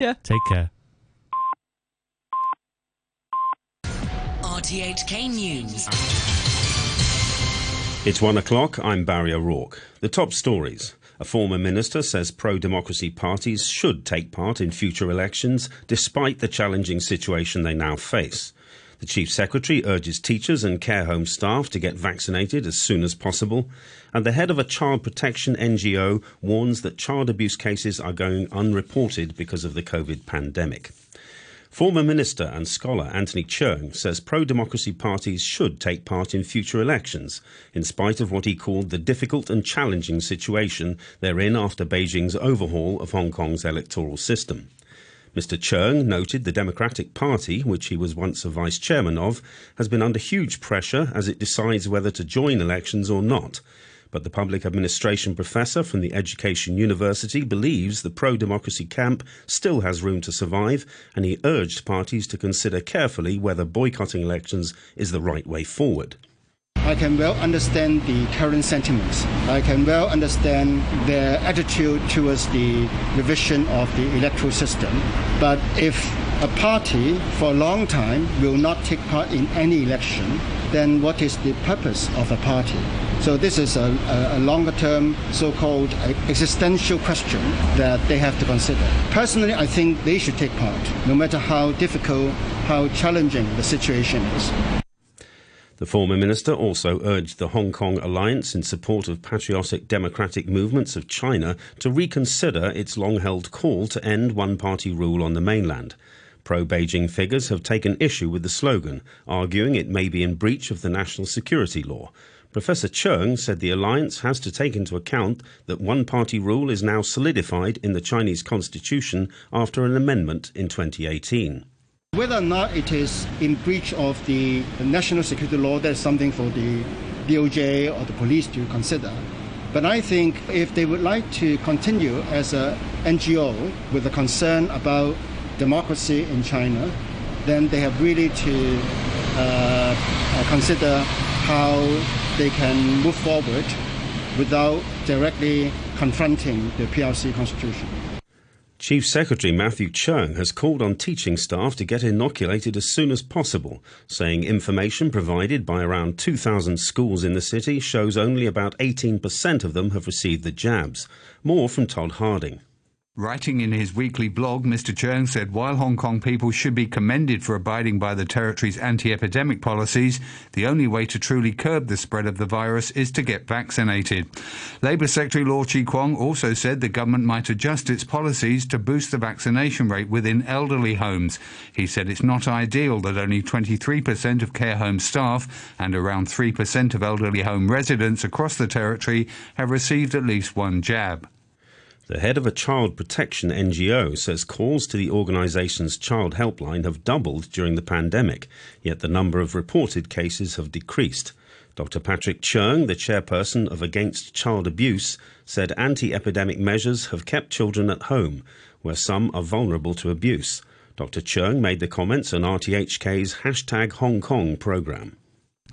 Yeah. Take care. RTHK News. It's one o'clock. I'm Barry O'Rourke. The top stories. A former minister says pro democracy parties should take part in future elections despite the challenging situation they now face. The Chief Secretary urges teachers and care home staff to get vaccinated as soon as possible. And the head of a child protection NGO warns that child abuse cases are going unreported because of the COVID pandemic. Former minister and scholar Anthony Cheung says pro democracy parties should take part in future elections, in spite of what he called the difficult and challenging situation they're in after Beijing's overhaul of Hong Kong's electoral system. Mr. Cheung noted the Democratic Party, which he was once a vice chairman of, has been under huge pressure as it decides whether to join elections or not. But the public administration professor from the Education University believes the pro democracy camp still has room to survive, and he urged parties to consider carefully whether boycotting elections is the right way forward. I can well understand the current sentiments. I can well understand their attitude towards the revision of the electoral system. But if a party for a long time will not take part in any election, then what is the purpose of a party? So this is a, a, a longer term so-called existential question that they have to consider. Personally, I think they should take part, no matter how difficult, how challenging the situation is. The former minister also urged the Hong Kong alliance in support of patriotic democratic movements of China to reconsider its long held call to end one party rule on the mainland. Pro Beijing figures have taken issue with the slogan, arguing it may be in breach of the national security law. Professor Cheung said the alliance has to take into account that one party rule is now solidified in the Chinese constitution after an amendment in 2018. Whether or not it is in breach of the national security law, that's something for the DOJ or the police to consider. But I think if they would like to continue as an NGO with a concern about democracy in China, then they have really to uh, consider how they can move forward without directly confronting the PRC constitution. Chief Secretary Matthew Cheung has called on teaching staff to get inoculated as soon as possible, saying information provided by around 2,000 schools in the city shows only about 18% of them have received the jabs. More from Todd Harding. Writing in his weekly blog, Mr. Cheung said while Hong Kong people should be commended for abiding by the territory's anti epidemic policies, the only way to truly curb the spread of the virus is to get vaccinated. Labour Secretary Law Chi Kwong also said the government might adjust its policies to boost the vaccination rate within elderly homes. He said it's not ideal that only 23% of care home staff and around 3% of elderly home residents across the territory have received at least one jab. The head of a child protection NGO says calls to the organisation's child helpline have doubled during the pandemic, yet the number of reported cases have decreased. Dr. Patrick Cheung, the chairperson of Against Child Abuse, said anti epidemic measures have kept children at home, where some are vulnerable to abuse. Dr. Cheung made the comments on RTHK's hashtag Hong Kong programme.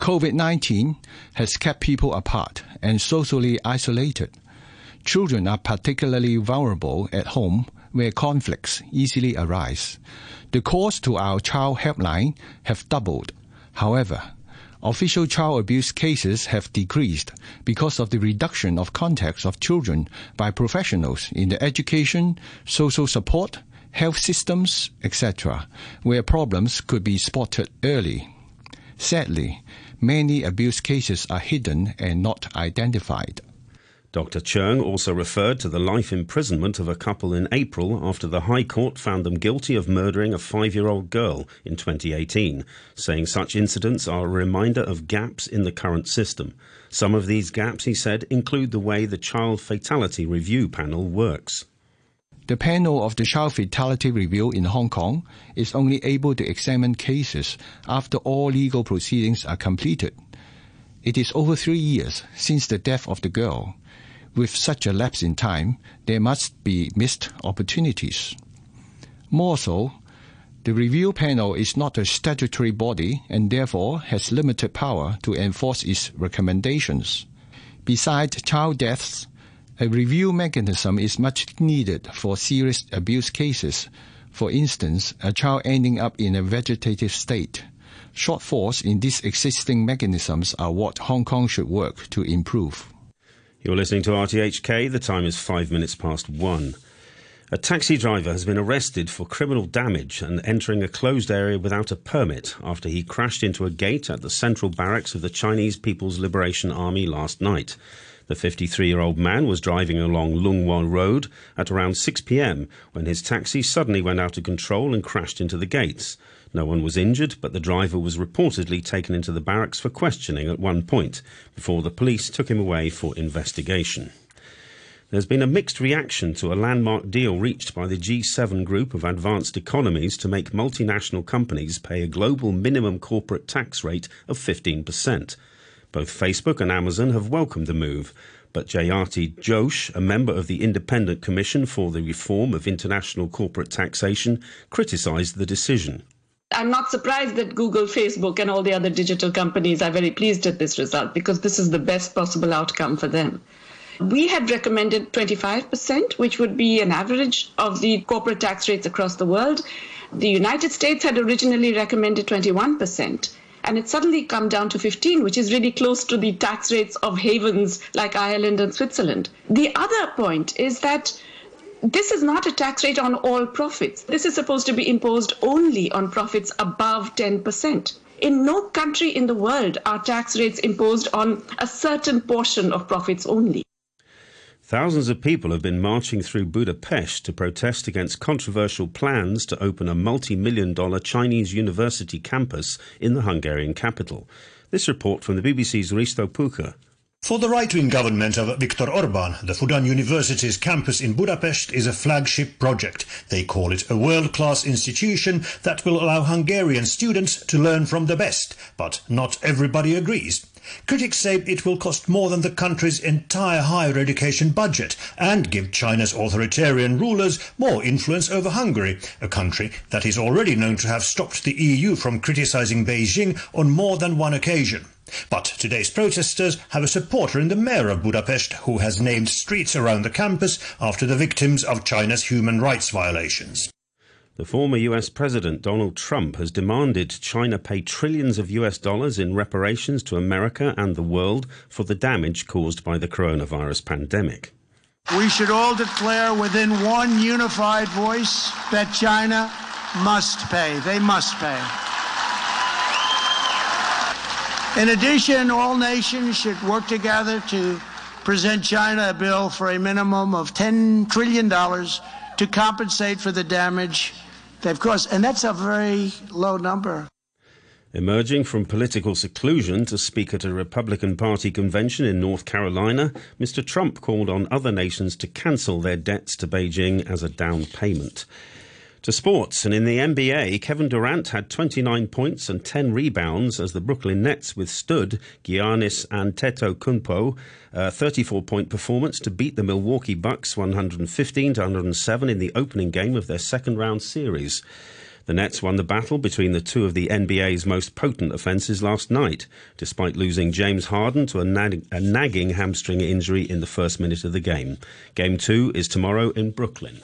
COVID 19 has kept people apart and socially isolated. Children are particularly vulnerable at home where conflicts easily arise. The calls to our child helpline have doubled. However, official child abuse cases have decreased because of the reduction of contacts of children by professionals in the education, social support, health systems, etc., where problems could be spotted early. Sadly, many abuse cases are hidden and not identified. Dr. Cheung also referred to the life imprisonment of a couple in April after the High Court found them guilty of murdering a five year old girl in 2018, saying such incidents are a reminder of gaps in the current system. Some of these gaps, he said, include the way the Child Fatality Review panel works. The panel of the Child Fatality Review in Hong Kong is only able to examine cases after all legal proceedings are completed. It is over three years since the death of the girl. With such a lapse in time, there must be missed opportunities. More so, the review panel is not a statutory body and therefore has limited power to enforce its recommendations. Besides child deaths, a review mechanism is much needed for serious abuse cases For instance, a child ending up in a vegetative state. Shortfalls in these existing mechanisms are what Hong Kong should work to improve. You're listening to RTHK. The time is five minutes past one. A taxi driver has been arrested for criminal damage and entering a closed area without a permit after he crashed into a gate at the central barracks of the Chinese People's Liberation Army last night. The 53 year old man was driving along Lung Wo Road at around 6 pm when his taxi suddenly went out of control and crashed into the gates. No one was injured, but the driver was reportedly taken into the barracks for questioning at one point before the police took him away for investigation. There's been a mixed reaction to a landmark deal reached by the G7 group of advanced economies to make multinational companies pay a global minimum corporate tax rate of 15%. Both Facebook and Amazon have welcomed the move, but Jayati Ghosh, a member of the Independent Commission for the Reform of International Corporate Taxation, criticised the decision. I'm not surprised that Google, Facebook, and all the other digital companies are very pleased at this result because this is the best possible outcome for them. We had recommended 25%, which would be an average of the corporate tax rates across the world. The United States had originally recommended 21%. And it's suddenly come down to 15, which is really close to the tax rates of havens like Ireland and Switzerland. The other point is that this is not a tax rate on all profits. This is supposed to be imposed only on profits above 10%. In no country in the world are tax rates imposed on a certain portion of profits only. Thousands of people have been marching through Budapest to protest against controversial plans to open a multi million dollar Chinese university campus in the Hungarian capital. This report from the BBC's Risto Puka. For the right-wing government of Viktor Orban, the Fudan University's campus in Budapest is a flagship project. They call it a world-class institution that will allow Hungarian students to learn from the best, but not everybody agrees. Critics say it will cost more than the country's entire higher education budget and give China's authoritarian rulers more influence over Hungary, a country that is already known to have stopped the EU from criticizing Beijing on more than one occasion. But today's protesters have a supporter in the mayor of Budapest who has named streets around the campus after the victims of China's human rights violations. The former US President Donald Trump has demanded China pay trillions of US dollars in reparations to America and the world for the damage caused by the coronavirus pandemic. We should all declare within one unified voice that China must pay. They must pay. In addition, all nations should work together to present China a bill for a minimum of $10 trillion to compensate for the damage they've caused. And that's a very low number. Emerging from political seclusion to speak at a Republican Party convention in North Carolina, Mr. Trump called on other nations to cancel their debts to Beijing as a down payment. To sports, and in the NBA, Kevin Durant had 29 points and 10 rebounds as the Brooklyn Nets withstood Giannis Antetokounmpo, a 34-point performance to beat the Milwaukee Bucks 115 to 107 in the opening game of their second-round series. The Nets won the battle between the two of the NBA's most potent offences last night, despite losing James Harden to a, nag- a nagging hamstring injury in the first minute of the game. Game two is tomorrow in Brooklyn.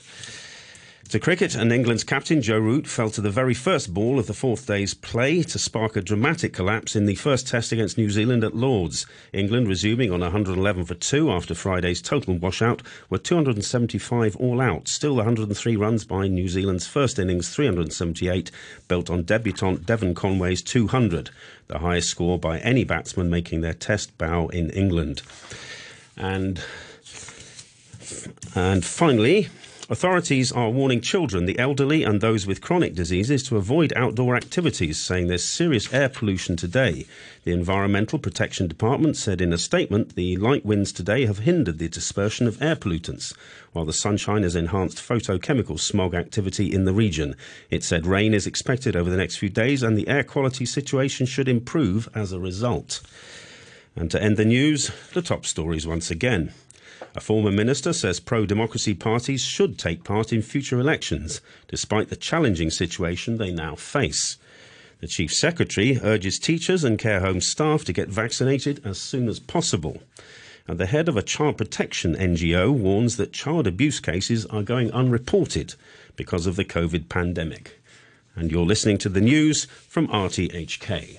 To cricket, and England's captain Joe Root fell to the very first ball of the fourth day's play to spark a dramatic collapse in the first test against New Zealand at Lords. England resuming on 111 for 2 after Friday's total washout were 275 all out, still 103 runs by New Zealand's first innings 378, built on debutant Devon Conway's 200, the highest score by any batsman making their test bow in England. And and finally, Authorities are warning children, the elderly, and those with chronic diseases to avoid outdoor activities, saying there's serious air pollution today. The Environmental Protection Department said in a statement the light winds today have hindered the dispersion of air pollutants, while the sunshine has enhanced photochemical smog activity in the region. It said rain is expected over the next few days and the air quality situation should improve as a result. And to end the news, the top stories once again. A former minister says pro democracy parties should take part in future elections, despite the challenging situation they now face. The Chief Secretary urges teachers and care home staff to get vaccinated as soon as possible. And the head of a child protection NGO warns that child abuse cases are going unreported because of the COVID pandemic. And you're listening to the news from RTHK.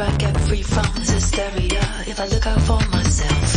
I get free from this hysteria. If I look out for myself.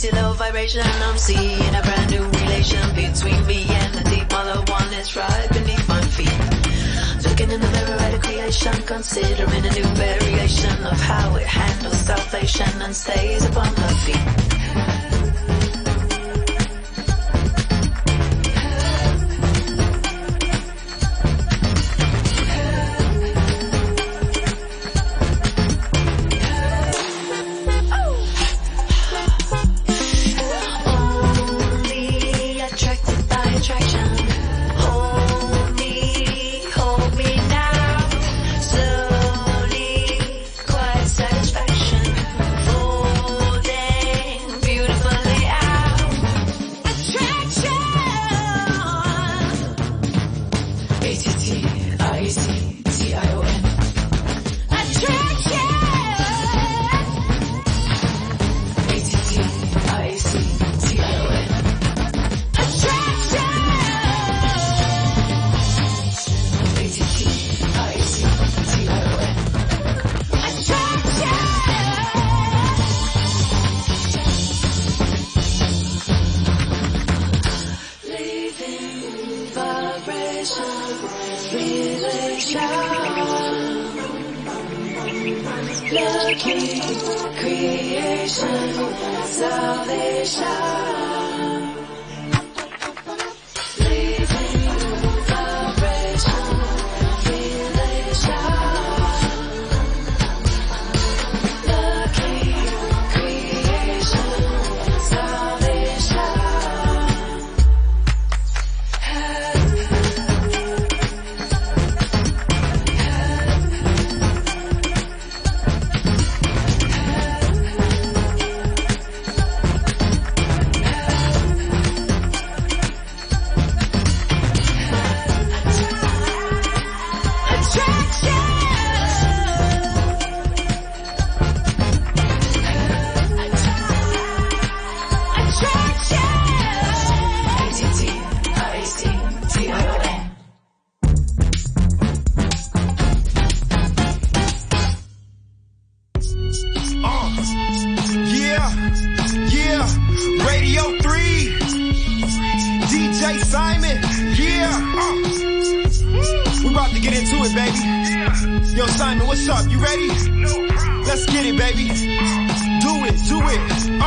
crazy low vibration. I'm seeing a brand new relation between me and the deep. All one that's is right beneath my feet. Looking in the mirror at a creation, considering a new variation of how it handles salvation and stays upon the feet. Boys. Lucky creation, salvation. Ready? Let's get it, baby. Do it, do it.